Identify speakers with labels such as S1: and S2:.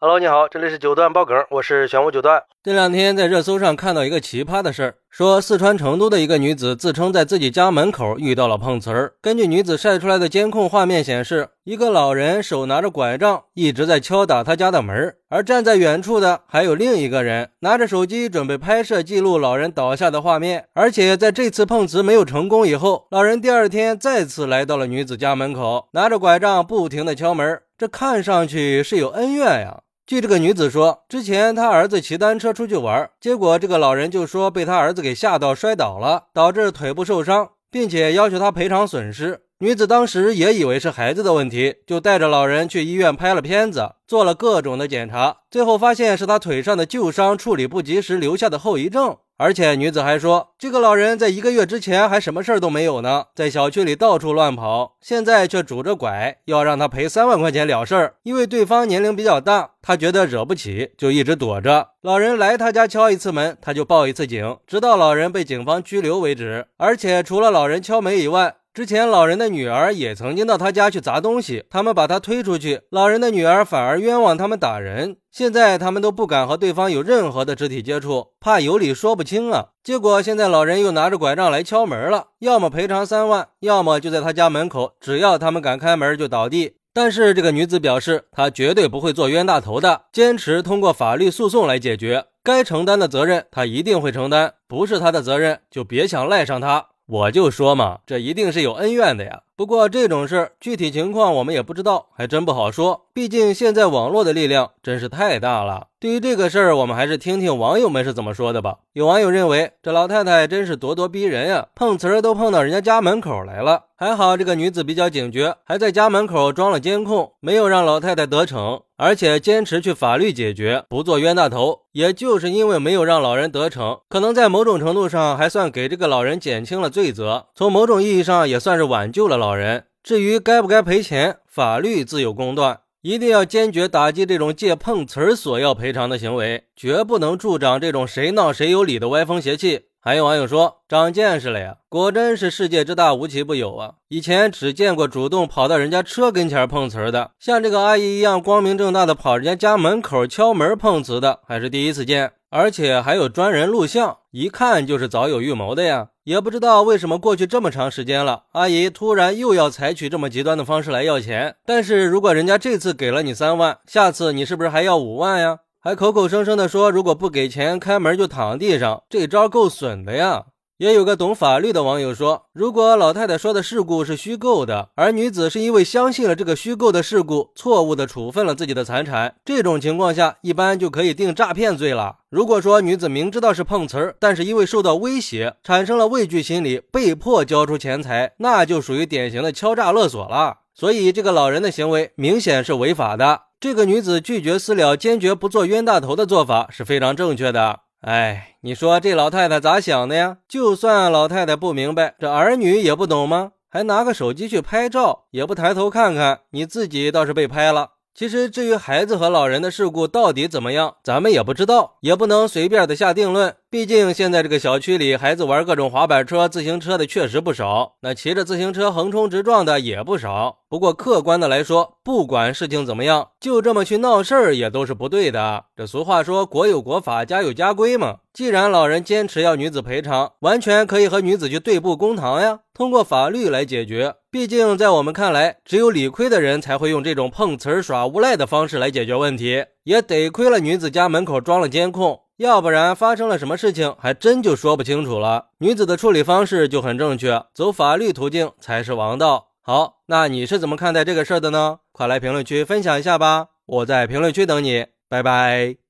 S1: Hello，你好，这里是九段爆梗，我是玄武九段。
S2: 这两天在热搜上看到一个奇葩的事儿，说四川成都的一个女子自称在自己家门口遇到了碰瓷儿。根据女子晒出来的监控画面显示，一个老人手拿着拐杖一直在敲打他家的门，而站在远处的还有另一个人拿着手机准备拍摄记录老人倒下的画面。而且在这次碰瓷没有成功以后，老人第二天再次来到了女子家门口，拿着拐杖不停地敲门，这看上去是有恩怨呀。据这个女子说，之前她儿子骑单车出去玩，结果这个老人就说被她儿子给吓到摔倒了，导致腿部受伤，并且要求她赔偿损失。女子当时也以为是孩子的问题，就带着老人去医院拍了片子，做了各种的检查，最后发现是他腿上的旧伤处理不及时留下的后遗症。而且女子还说，这个老人在一个月之前还什么事儿都没有呢，在小区里到处乱跑，现在却拄着拐，要让他赔三万块钱了事儿。因为对方年龄比较大，他觉得惹不起，就一直躲着。老人来他家敲一次门，他就报一次警，直到老人被警方拘留为止。而且除了老人敲门以外，之前老人的女儿也曾经到他家去砸东西，他们把他推出去，老人的女儿反而冤枉他们打人。现在他们都不敢和对方有任何的肢体接触，怕有理说不清啊。结果现在老人又拿着拐杖来敲门了，要么赔偿三万，要么就在他家门口，只要他们敢开门就倒地。但是这个女子表示，她绝对不会做冤大头的，坚持通过法律诉讼来解决，该承担的责任她一定会承担，不是她的责任就别想赖上她。我就说嘛，这一定是有恩怨的呀。不过这种事具体情况我们也不知道，还真不好说。毕竟现在网络的力量真是太大了。对于这个事儿，我们还是听听网友们是怎么说的吧。有网友认为，这老太太真是咄咄逼人呀，碰瓷儿都碰到人家家门口来了。还好这个女子比较警觉，还在家门口装了监控，没有让老太太得逞，而且坚持去法律解决，不做冤大头。也就是因为没有让老人得逞，可能在某种程度上还算给这个老人减轻了罪责，从某种意义上也算是挽救了老人。至于该不该赔钱，法律自有公断，一定要坚决打击这种借碰瓷儿索要赔偿的行为，绝不能助长这种谁闹谁有理的歪风邪气。还有网友说长见识了呀，果真是世界之大无奇不有啊！以前只见过主动跑到人家车跟前碰瓷的，像这个阿姨一样光明正大的跑人家家门口敲门碰瓷的，还是第一次见。而且还有专人录像，一看就是早有预谋的呀！也不知道为什么过去这么长时间了，阿姨突然又要采取这么极端的方式来要钱。但是如果人家这次给了你三万，下次你是不是还要五万呀？还口口声声的说如果不给钱，开门就躺地上，这招够损的呀！也有个懂法律的网友说，如果老太太说的事故是虚构的，而女子是因为相信了这个虚构的事故，错误的处分了自己的财产，这种情况下，一般就可以定诈骗罪了。如果说女子明知道是碰瓷儿，但是因为受到威胁，产生了畏惧心理，被迫交出钱财，那就属于典型的敲诈勒索了。所以这个老人的行为明显是违法的。这个女子拒绝私了，坚决不做冤大头的做法是非常正确的。哎，你说这老太太咋想的呀？就算老太太不明白，这儿女也不懂吗？还拿个手机去拍照，也不抬头看看，你自己倒是被拍了。其实，至于孩子和老人的事故到底怎么样，咱们也不知道，也不能随便的下定论。毕竟现在这个小区里，孩子玩各种滑板车、自行车的确实不少，那骑着自行车横冲直撞的也不少。不过客观的来说，不管事情怎么样，就这么去闹事儿也都是不对的。这俗话说，国有国法，家有家规嘛。既然老人坚持要女子赔偿，完全可以和女子去对簿公堂呀，通过法律来解决。毕竟在我们看来，只有理亏的人才会用这种碰瓷儿耍无赖的方式来解决问题，也得亏了女子家门口装了监控。要不然发生了什么事情，还真就说不清楚了。女子的处理方式就很正确，走法律途径才是王道。好，那你是怎么看待这个事儿的呢？快来评论区分享一下吧，我在评论区等你，拜拜。